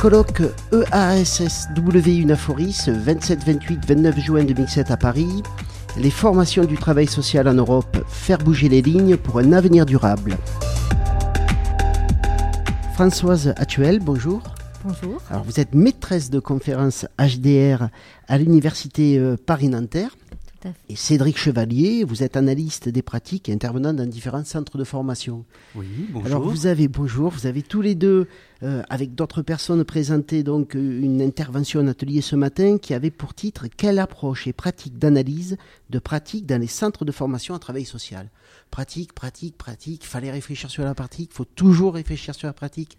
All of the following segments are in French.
colloque EASSW Unaforis, 27, 28, 29 juin 2007 à Paris. Les formations du travail social en Europe, faire bouger les lignes pour un avenir durable. Françoise Actuel, bonjour. Bonjour. Alors vous êtes maîtresse de conférence HDR à l'université euh, Paris-Nanterre. Tout à fait. Et Cédric Chevalier, vous êtes analyste des pratiques et intervenant dans différents centres de formation. Oui, bonjour. Alors vous avez bonjour, vous avez tous les deux euh, avec d'autres personnes présenté donc euh, une intervention en atelier ce matin qui avait pour titre quelle approche et pratique d'analyse de pratique dans les centres de formation à travail social? Pratique, pratique, pratique. Fallait réfléchir sur la pratique. Faut toujours réfléchir sur la pratique.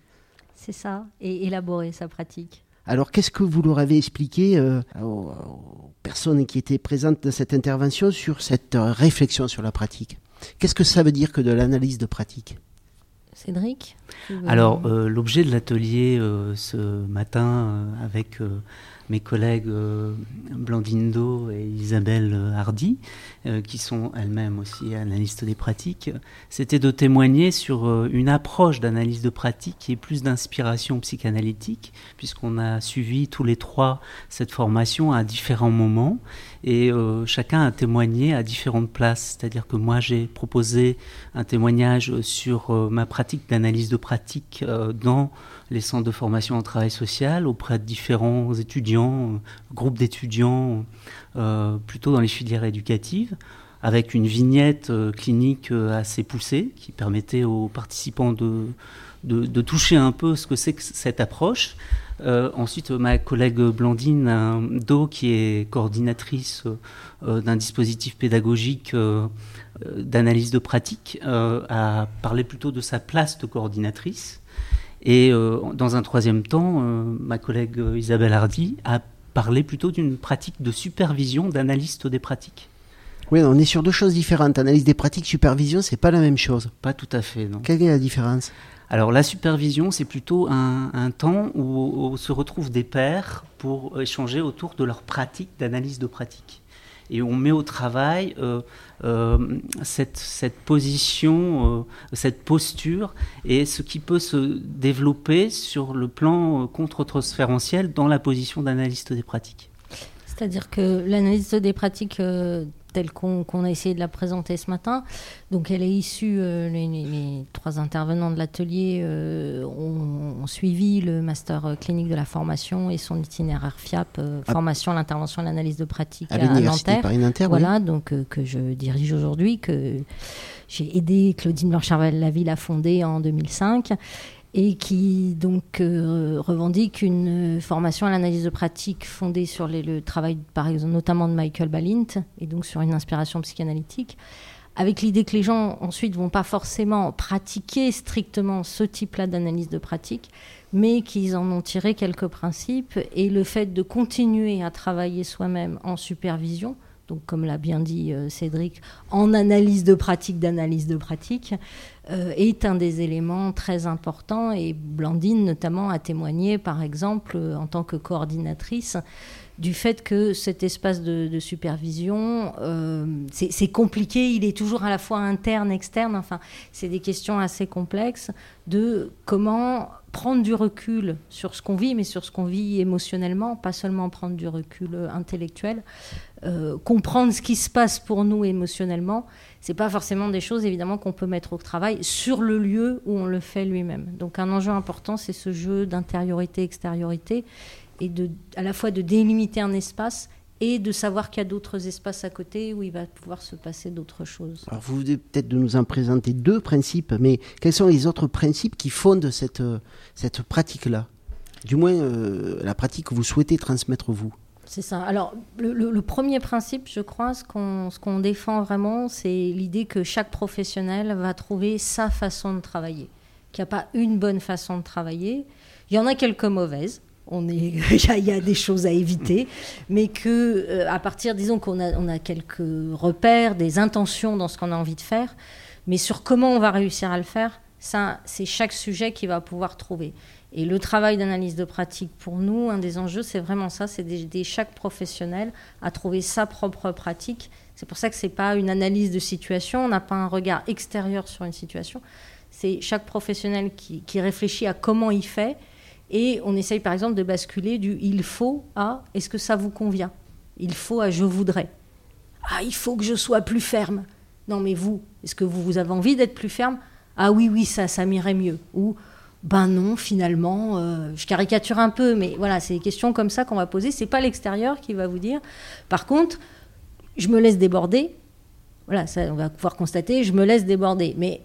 C'est ça, et élaborer sa pratique. Alors, qu'est-ce que vous leur avez expliqué euh, aux, aux personnes qui étaient présentes dans cette intervention sur cette euh, réflexion sur la pratique? Qu'est-ce que ça veut dire que de l'analyse de pratique? Cédric Alors, euh, l'objet de l'atelier euh, ce matin euh, avec euh, mes collègues euh, Blandine Do et Isabelle Hardy, euh, qui sont elles-mêmes aussi analystes des pratiques, c'était de témoigner sur euh, une approche d'analyse de pratique qui est plus d'inspiration psychanalytique, puisqu'on a suivi tous les trois cette formation à différents moments et chacun a témoigné à différentes places. C'est-à-dire que moi j'ai proposé un témoignage sur ma pratique d'analyse de pratique dans les centres de formation en travail social auprès de différents étudiants, euh, groupes d'étudiants, euh, plutôt dans les filières éducatives avec une vignette euh, clinique assez poussée qui permettait aux participants de, de, toucher un peu ce que c'est que cette approche. Ensuite, ma collègue Blandine Do, qui est coordinatrice d'un dispositif pédagogique d'analyse de pratique, a parlé plutôt de sa place de coordinatrice. Et euh, dans un troisième temps, euh, ma collègue euh, Isabelle Hardy a parlé plutôt d'une pratique de supervision d'analyste des pratiques. Oui, on est sur deux choses différentes. Analyse des pratiques, supervision, c'est pas la même chose. Pas tout à fait, non. Quelle est la différence? Alors la supervision, c'est plutôt un, un temps où, où se retrouvent des pairs pour échanger autour de leur pratique d'analyse de pratique. Et on met au travail euh, euh, cette, position, euh, cette posture et ce qui peut se développer sur le plan contre-transférentiel dans la position d'analyste des pratiques. C'est-à-dire que l'analyse des pratiques telle qu'on a essayé de la présenter ce matin, donc elle est issue, euh, les, trois intervenants de l'atelier euh, ont, ont suivi le master euh, clinique de la formation et son itinéraire FIAP, euh, Ah. formation à l'intervention à l'analyse de pratique À à, Nanterre. Oui. Voilà, donc que je dirige aujourd'hui, que j'ai aidé Claudine Blanchard-Laville à fonder en 2005 et qui donc euh, revendique une euh, formation à l'analyse de pratique fondée sur le travail, par exemple, notamment de Michael Balint, et donc sur une inspiration psychanalytique, avec l'idée que les gens ensuite vont pas forcément pratiquer strictement ce type-là d'analyse de pratique, mais qu'ils en ont tiré quelques principes, et le fait de continuer à travailler soi-même en supervision, comme l'a bien dit euh, Cédric, en analyse de pratique, d'analyse de pratique, euh, est un des éléments très importants. Et Blandine, notamment, a témoigné, par exemple, euh, en tant que coordinatrice, du fait que cet espace de, supervision, c'est compliqué, il est toujours à la fois interne, externe, enfin, c'est des questions assez complexes de comment prendre du recul sur ce qu'on vit, mais sur ce qu'on vit émotionnellement, pas seulement prendre du recul euh, intellectuel, euh, comprendre ce qui se passe pour nous émotionnellement, c'est pas forcément des choses évidemment qu'on peut mettre au travail sur le lieu où on le fait lui-même. Donc un enjeu important, c'est ce jeu d'intériorité-extériorité et de, à la fois de délimiter un espace et de savoir qu'il y a d'autres espaces à côté où il va pouvoir se passer d'autres choses. Alors vous venez peut-être de nous en présenter deux principes, mais quels sont les autres principes qui fondent cette, cette pratique-là? Du moins, euh, la pratique que vous souhaitez transmettre vous. C'est ça. Alors, le, le- le premier principe, je crois, ce qu'on ce qu'on défend vraiment, c'est l'idée que chaque professionnel va trouver sa façon de travailler. Qu'il n'y a pas une bonne façon de travailler. Il y en a quelques mauvaises. On est, il y a- des choses à éviter, mais que euh, à partir, disons qu'on a, quelques repères, des intentions dans ce qu'on a envie de faire, mais sur comment on va réussir à le faire, ça, c'est chaque sujet qui va pouvoir trouver. Et le travail d'analyse de pratique, pour nous, un des enjeux, c'est vraiment ça, c'est d'aider chaque professionnel à trouver sa propre pratique. C'est pour ça que ce n'est pas une analyse de situation, on n'a pas un regard extérieur sur une situation. C'est chaque professionnel qui réfléchit à comment il fait Et on essaye par exemple de basculer du il faut à est-ce que ça vous convient Il faut à je voudrais. Ah, il faut que je sois plus ferme. Non, mais vous, est-ce que vous, vous avez envie d'être plus ferme? Ah oui, oui, ça, ça m'irait mieux. Ou ben non, finalement, euh, je caricature un peu, mais voilà, c'est des questions comme ça qu'on va poser. C'est pas l'extérieur qui va vous dire. Par contre, je me laisse déborder. Voilà, ça, on va pouvoir constater, je me laisse déborder. Mais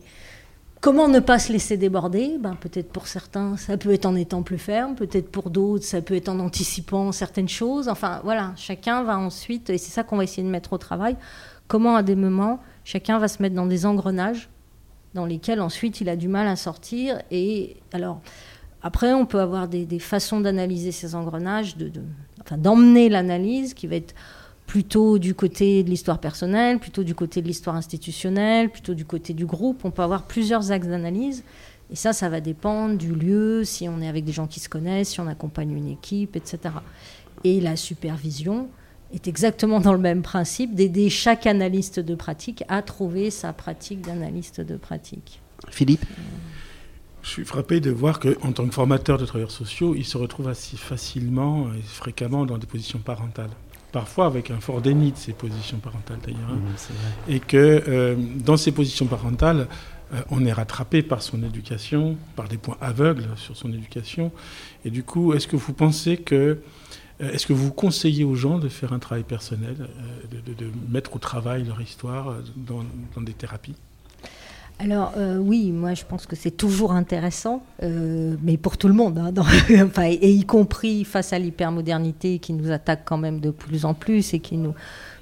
Comment ne pas se laisser déborder? Ben, Peut-être pour certains, ça peut être en étant plus ferme, peut-être pour d'autres, ça peut être en anticipant certaines choses. Enfin, voilà, chacun va ensuite, et c'est ça qu'on va essayer de mettre au travail, comment à des moments, chacun va se mettre dans des engrenages dans lesquels ensuite il a du mal à sortir. Et alors, après, on peut avoir des, façons d'analyser ces engrenages, d'emmener l'analyse qui va être plutôt du côté de l'histoire personnelle, plutôt du côté de l'histoire institutionnelle, plutôt du côté du groupe. On peut avoir plusieurs axes d'analyse. Et ça, ça va dépendre du lieu, si on est avec des gens qui se connaissent, si on accompagne une équipe, etc. Et la supervision est exactement dans le même principe d'aider chaque analyste de pratique à trouver sa pratique d'analyste de pratique. Philippe? Je suis frappé de voir qu'en tant que formateur de travailleurs sociaux, ils se retrouvent assez facilement et fréquemment dans des positions parentales parfois avec un fort déni de ses positions parentales d'ailleurs. Hein. Mmh, et que euh, dans ces positions parentales, euh, on est rattrapé par son éducation, par des points aveugles sur son éducation. Et du coup, est-ce que vous pensez que. Euh, est-ce que vous conseillez aux gens de faire un travail personnel, de, mettre au travail leur histoire dans des thérapies? Alors euh, oui, moi je pense que c'est toujours intéressant, euh, mais pour tout le monde, hein, et, y compris face à l'hypermodernité qui nous attaque quand même de plus en plus et qui nous,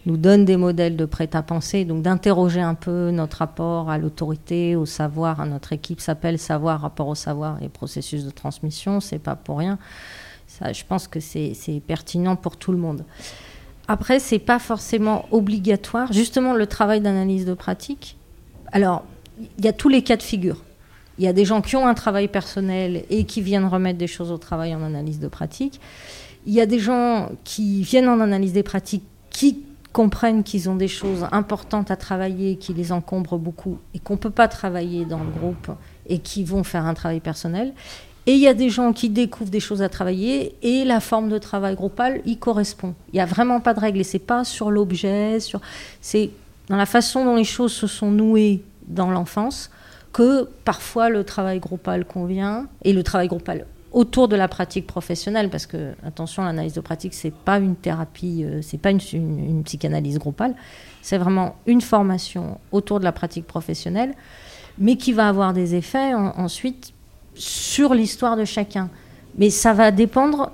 donne des modèles de prêt-à-penser, donc d'interroger un peu notre rapport à l'autorité, au savoir. Hein, notre équipe s'appelle Savoir, rapport au savoir et processus de transmission, c'est pas pour rien. Je pense que c'est pertinent pour tout le monde. Après, c'est pas forcément obligatoire. Justement, le travail d'analyse de pratique. Alors, il y a tous les cas de figure. Il y a des gens qui ont un travail personnel et qui viennent remettre des choses au travail en analyse de pratique. Il y a des gens qui viennent en analyse des pratiques qui comprennent qu'ils ont des choses importantes à travailler, qui les encombrent beaucoup et qu'on ne peut pas travailler dans le groupe et qui vont faire un travail personnel. Et il y a des gens qui découvrent des choses à travailler et la forme de travail groupal y correspond. Il n'y a vraiment pas de règle et c'est pas sur l'objet, c'est dans la façon dont les choses se sont nouées dans l'enfance que parfois le travail groupal convient et le travail groupal autour de la pratique professionnelle parce que attention l'analyse de pratique c'est pas une thérapie euh, c'est pas une, une, psychanalyse groupale. C'est vraiment une formation autour de la pratique professionnelle mais qui va avoir des effets ensuite sur l'histoire de chacun. Mais ça va dépendre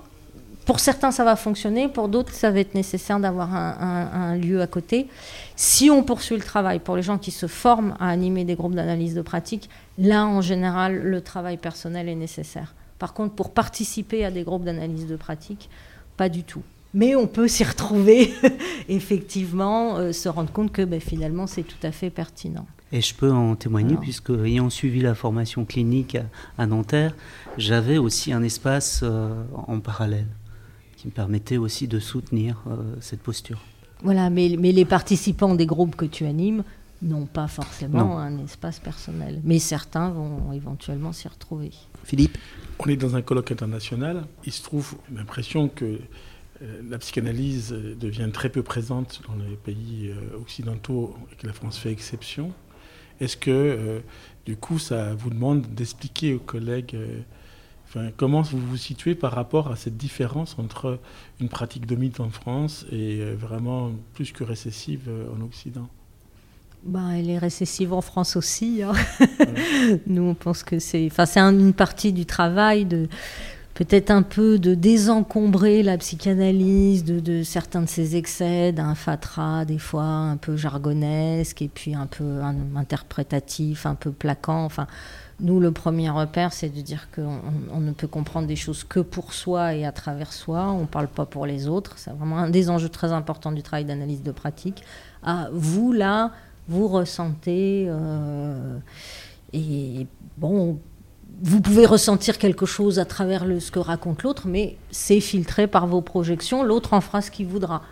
pour certains, ça va fonctionner, pour d'autres, ça va être nécessaire d'avoir un, lieu à côté. Si on poursuit le travail pour les gens qui se forment à animer des groupes d'analyse de pratique, là, en général, le travail personnel est nécessaire. Par contre, pour participer à des groupes d'analyse de pratique, pas du tout. Mais on peut s'y retrouver, effectivement, euh, se rendre compte que ben, finalement, c'est tout à fait pertinent. Et je peux en témoigner, puisque ayant suivi la formation clinique à, Nanterre, j'avais aussi un espace euh, en parallèle qui me permettait aussi de soutenir euh, cette posture. Voilà, mais, mais, les participants des groupes que tu animes n'ont pas forcément un espace personnel. Mais certains vont éventuellement s'y retrouver. Philippe On est dans un colloque international. Il se trouve l'impression que euh, la psychanalyse devient très peu présente dans les pays euh, occidentaux et que la France fait exception. Est-ce que, du coup, ça vous demande d'expliquer aux collègues comment vous vous situez par rapport à cette différence entre une pratique dominante en France et euh, vraiment plus que récessive euh, en Occident? Ben, elle est récessive en France aussi. Hein. Nous, on pense que c'est, enfin, c'est une partie du travail de peut-être un peu de désencombrer la psychanalyse de, certains de ses excès, d'un fatras des fois un peu jargonesque et puis un peu interprétatif, un peu plaquant. Enfin, nous, le premier repère, c'est de dire qu'on ne peut comprendre des choses que pour soi et à travers soi. On ne parle pas pour les autres. C'est vraiment un des enjeux très importants du travail d'analyse de pratique. Ah, vous, là, vous ressentez. Euh, et bon, vous pouvez ressentir quelque chose à travers le, ce que raconte l'autre, mais c'est filtré par vos projections. L'autre en fera ce qu'il voudra.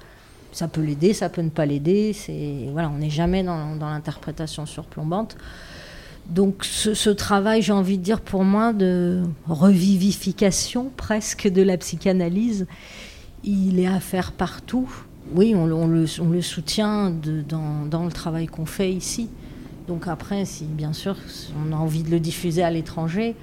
Ça peut l'aider, ça peut ne pas l'aider. Voilà, on n'est jamais dans, dans l'interprétation surplombante. Donc ce, travail, j'ai envie de dire pour moi, de revivification presque de la psychanalyse, il est à faire partout. Oui, on, le, soutient dans, le travail qu'on fait ici. Donc après, si bien sûr on a envie de le diffuser à l'étranger,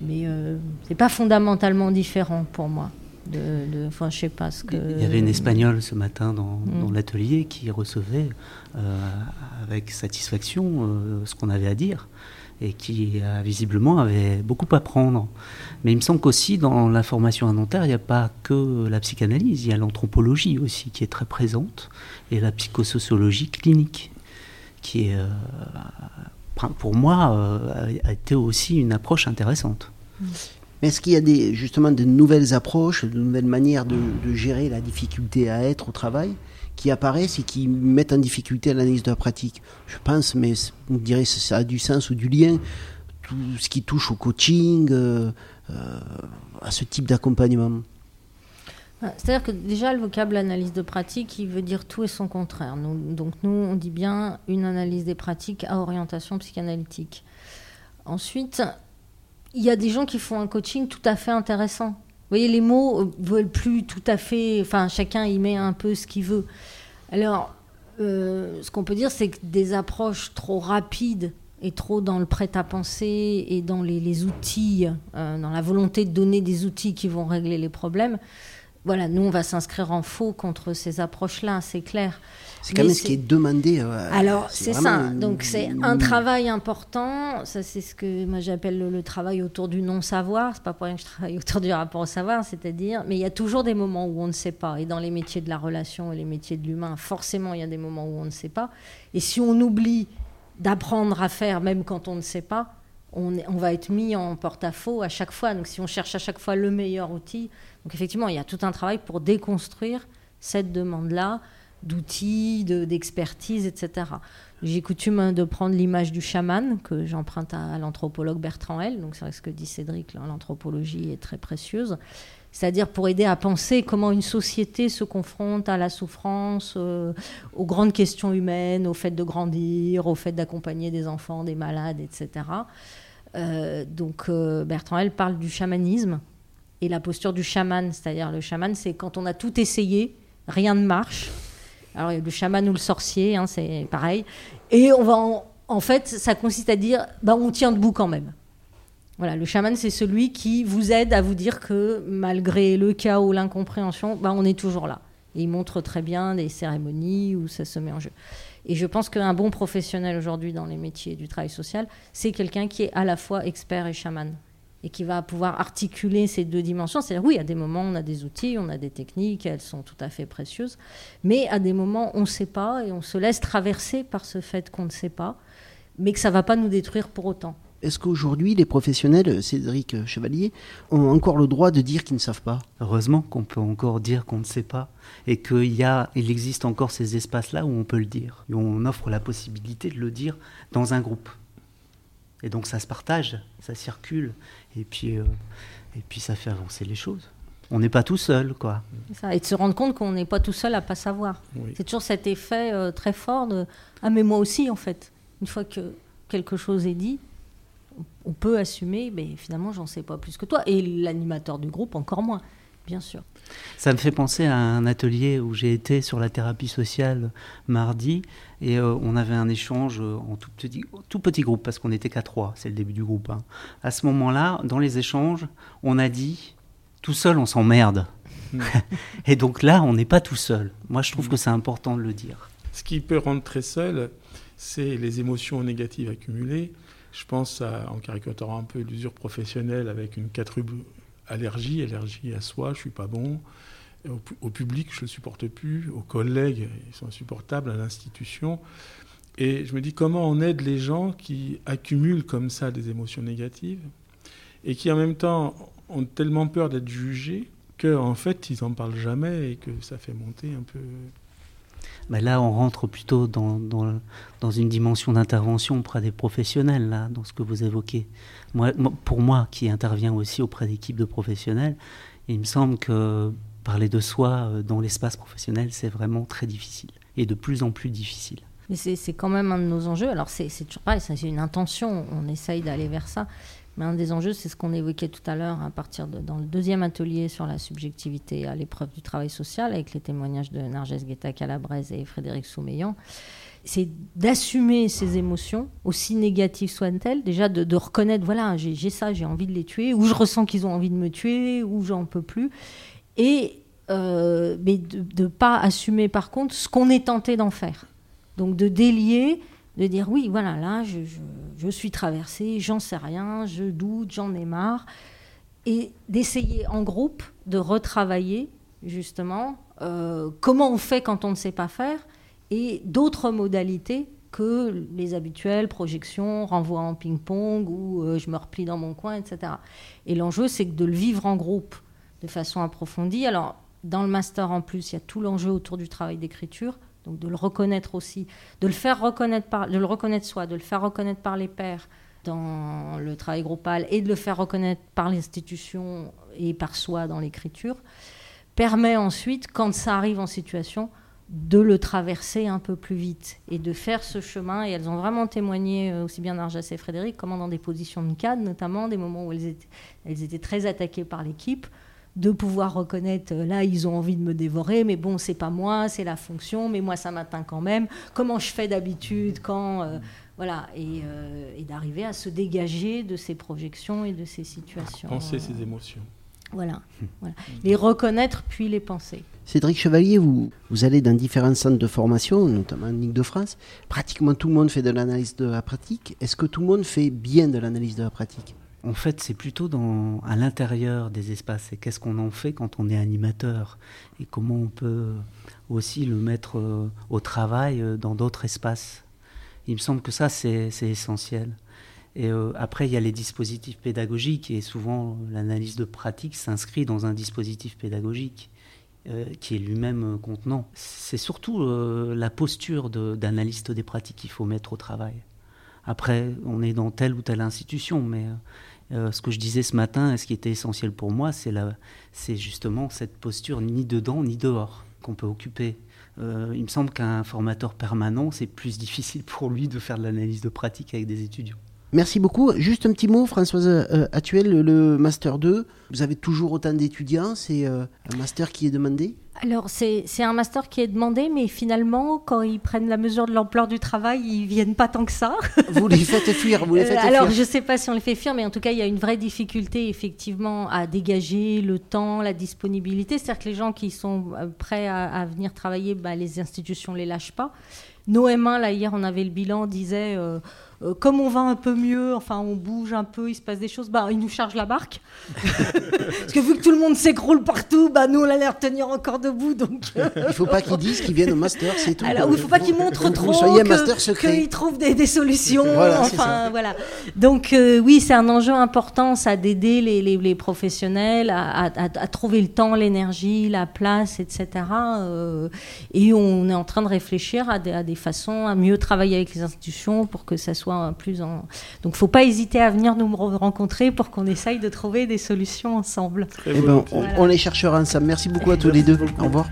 mais euh, c'est pas fondamentalement différent pour moi. De, enfin, je sais pas ce que. Il y avait une espagnole ce matin dans, mm. l'atelier qui recevait euh, avec satisfaction euh, ce qu'on avait à dire et qui visiblement avait beaucoup à prendre. Mais il me semble qu'aussi dans la formation à Nanterre, il n'y a pas que la psychanalyse, il y a l'anthropologie aussi qui est très présente et la psychosociologie clinique qui est, euh, pour moi, euh, a été aussi une approche intéressante. Mais est-ce qu'il y a des, justement de nouvelles approches, de nouvelles manières de, gérer la difficulté à être au travail qui apparaissent et qui mettent en difficulté l'analyse de la pratique? Je pense, mais on dirait que ça a du sens ou du lien, tout ce qui touche au coaching, euh, à ce type d'accompagnement. C'est-à-dire que déjà, le vocable analyse de pratique, il veut dire tout et son contraire. donc nous, on dit bien une analyse des pratiques à orientation psychanalytique. Ensuite, il y a des gens qui font un coaching tout à fait intéressant. Vous voyez, les mots euh, veulent plus tout à fait... Enfin, chacun y met un peu ce qu'il veut. Alors, euh, ce qu'on peut dire, c'est que des approches trop rapides et trop dans le prêt-à-penser et dans les, outils, euh, dans la volonté de donner des outils qui vont régler les problèmes, voilà, nous, on va s'inscrire en faux contre ces approches-là, c'est clair. C'est quand même ce qui est demandé. Euh, Alors, c'est ça. Donc, c'est un travail important. Ça, c'est ce que moi j'appelle le, travail autour du non-savoir. C'est pas pour rien que je travaille autour du rapport au savoir, c'est-à-dire. Mais il y a toujours des moments où on ne sait pas. Et dans les métiers de la relation et les métiers de l'humain, forcément, il y a des moments où on ne sait pas. Et si on oublie d'apprendre à faire, même quand on ne sait pas, on, va être mis en porte-à-faux à chaque fois. Donc, si on cherche à chaque fois le meilleur outil, donc effectivement, il y a tout un travail pour déconstruire cette demande-là d'outils, d'expertise, etc. J'ai coutume de prendre l'image du chaman que j'emprunte à, l'anthropologue Bertrand L. Donc c'est vrai ce que dit Cédric, l'anthropologie est très précieuse. C'est-à-dire pour aider à penser comment une société se confronte à la souffrance, euh, aux grandes questions humaines, au fait de grandir, au fait d'accompagner des enfants, des malades, etc. Euh, donc euh, Bertrand L parle du chamanisme et la posture du chaman. C'est-à-dire, le chaman, c'est quand on a tout essayé, rien ne marche. Alors, le chaman ou le sorcier, hein, c'est pareil. Et on va en, fait, ça consiste à dire, bah, on tient debout quand même. Voilà, le chaman, c'est celui qui vous aide à vous dire que malgré le chaos, l'incompréhension, bah, on est toujours là. Et il montre très bien des cérémonies où ça se met en jeu. Et je pense qu'un bon professionnel aujourd'hui dans les métiers du travail social, c'est quelqu'un qui est à la fois expert et chaman et qui va pouvoir articuler ces deux dimensions. C'est-à-dire, oui, à des moments, on a des outils, on a des techniques, elles sont tout à fait précieuses, mais à des moments, on ne sait pas et on se laisse traverser par ce fait qu'on ne sait pas, mais que ça ne va pas nous détruire pour autant. Est-ce qu'aujourd'hui, les professionnels, Cédric Chevalier, ont encore le droit de dire qu'ils ne savent pas? Heureusement qu'on peut encore dire qu'on ne sait pas et qu'il y a, il existe encore ces espaces-là où on peut le dire. Et on offre la possibilité de le dire dans un groupe. Et donc ça se partage, ça circule, et puis, euh, et puis ça fait avancer les choses. On n'est pas tout seul, quoi. Ça, et de se rendre compte qu'on n'est pas tout seul à pas savoir. C'est toujours cet effet euh, très fort de ah mais moi aussi en fait. Une fois que quelque chose est dit, on peut assumer, mais finalement j'en sais pas plus que toi. Et l'animateur du groupe encore moins bien sûr. Ça me fait penser à un atelier où j'ai été sur la thérapie sociale mardi et euh, on avait un échange en tout petit, tout petit groupe parce qu'on n'était qu'à trois, c'est le début du groupe. Hein. À ce moment-là, dans les échanges, on a dit tout seul on s'emmerde. Hmm. et donc là, on n'est pas tout seul. Moi, je trouve que c'est important de le dire. Ce qui peut rendre très seul, c'est les émotions négatives accumulées. Je pense à, en caricaturant un peu l'usure professionnelle avec une quadruple allergie, allergie à soi, je suis pas bon. Au, public, je ne le supporte plus. Aux collègues, ils sont insupportables. À l'institution. Et je me dis comment on aide les gens qui accumulent comme ça des émotions négatives et qui en même temps ont tellement peur d'être jugés qu'en fait ils n'en parlent jamais et que ça fait monter un peu. Mais là, on rentre plutôt dans, dans, dans une dimension d'intervention auprès des professionnels, là, dans ce que vous évoquez pour moi, qui intervient aussi auprès d'équipes de professionnels, il me semble que parler de soi euh, dans l'espace professionnel, c'est vraiment très difficile et de plus en plus difficile. Mais c'est quand même un de nos enjeux. Alors, c'est toujours pareil, c'est une intention. On essaye d'aller vers ça. Mais un des enjeux, c'est ce qu'on évoquait tout à l'heure à partir de, dans le deuxième atelier sur la subjectivité à l'épreuve du travail social, avec les témoignages de Narges Guetta Calabrese et Frédéric Soumeillan. C'est d'assumer ces émotions, aussi négatives soient-elles, déjà de, reconnaître, voilà, j'ai ça, j'ai envie de les tuer, ou je ressens qu'ils ont envie de me tuer, ou j'en peux plus. Et euh, mais de ne pas assumer par contre ce qu'on est tenté d'en faire. Donc de délier, de dire oui, voilà, là, je, suis traversé, j'en sais rien, je doute, j'en ai marre, et d'essayer en groupe de retravailler justement euh, comment on fait quand on ne sait pas faire, et d'autres modalités que les habituelles projections, renvoi en ping-pong ou euh, je me replie dans mon coin, etc. Et l'enjeu, c'est de le vivre en groupe de façon approfondie. Alors, dans le master, en plus, il y a tout l'enjeu autour du travail d'écriture, donc de le reconnaître aussi, de le faire reconnaître par, de le reconnaître soi, de le faire reconnaître par les pairs dans le travail groupal et de le faire reconnaître par l'institution et par soi dans l'écriture, permet ensuite, quand ça arrive en situation, de le traverser un peu plus vite et de faire ce chemin. Et elles ont vraiment témoigné, euh, aussi bien Narjas et Frédéric, comment dans des positions de cadre, notamment des moments où elles étaient, elles étaient très attaquées par l'équipe, de pouvoir reconnaître, euh, là, ils ont envie de me dévorer, mais bon, c'est pas moi, c'est la fonction, mais moi, ça m'atteint quand même. Comment je fais d'habitude quand. Euh, voilà, euh, et, d'arriver à se dégager de ces projections et de ces situations. Penser ces émotions. Voilà, voilà. Les reconnaître puis les penser. Cédric Chevalier, vous, vous allez dans différents centres de formation, notamment en Ligue de France. Pratiquement tout le monde fait de l'analyse de la pratique. Est-ce que tout le monde fait bien de l'analyse de la pratique? En fait, c'est plutôt à l'intérieur des espaces. Et qu'est-ce qu'on en fait quand on est animateur Et comment on peut aussi le mettre euh, au travail euh, dans d'autres espaces Il me semble que ça, c'est essentiel. Et euh, après, il y a les dispositifs pédagogiques. Et souvent, l'analyse de pratique s'inscrit dans un dispositif pédagogique qui est lui-même contenant. C'est surtout la posture d'analyste des pratiques qu'il faut mettre au travail. Après, on est dans telle ou telle institution, mais euh, ce que je disais ce matin, ce qui était essentiel pour moi, c'est justement cette posture ni dedans ni dehors qu'on peut occuper. Euh, il me semble qu'un formateur permanent, c'est plus difficile pour lui de faire de l'analyse de pratique avec des étudiants. Merci beaucoup. Juste un petit mot, Françoise euh, Actuel, le, Master 2, vous avez toujours autant d'étudiants, c'est un master qui est demandé? Alors, c'est un master qui est demandé, mais finalement, quand ils prennent la mesure de l'ampleur du travail, ils viennent pas tant que ça. Vous les faites fuir, vous les faites euh, Alors, je ne sais pas si on les fait fuir, mais en tout cas, il y a une vraie difficulté, effectivement, à dégager le temps, la disponibilité. C'est-à-dire que les gens qui sont euh, prêts à, venir travailler, bah, les institutions ne les lâchent pas. Nos M1, là, hier, on avait le bilan, disait... Euh, euh, comme on va un peu mieux, enfin on bouge un peu, il se passe des choses, bah, ils nous chargent la barque. Parce que vu que tout le monde s'écroule partout, bah, nous on a l'air de tenir encore debout. Donc, euh, il ne faut pas qu'ils disent qu'ils viennent au master, c'est tout. Alors, il ne faut pas qu'ils montrent trop qu'ils trouvent des, solutions. enfin, voilà. Donc euh, oui, c'est un enjeu important, ça d'aider les, les, professionnels à, à, trouver le temps, l'énergie, la place, etc. et on est en train de réfléchir à des, à des façons à mieux travailler avec les institutions pour que ça soit plus en. Donc, faut pas hésiter à venir nous rencontrer pour qu'on essaye de trouver des solutions ensemble. Eh ben, on, les cherchera ensemble. Merci beaucoup à tous les deux. Au revoir.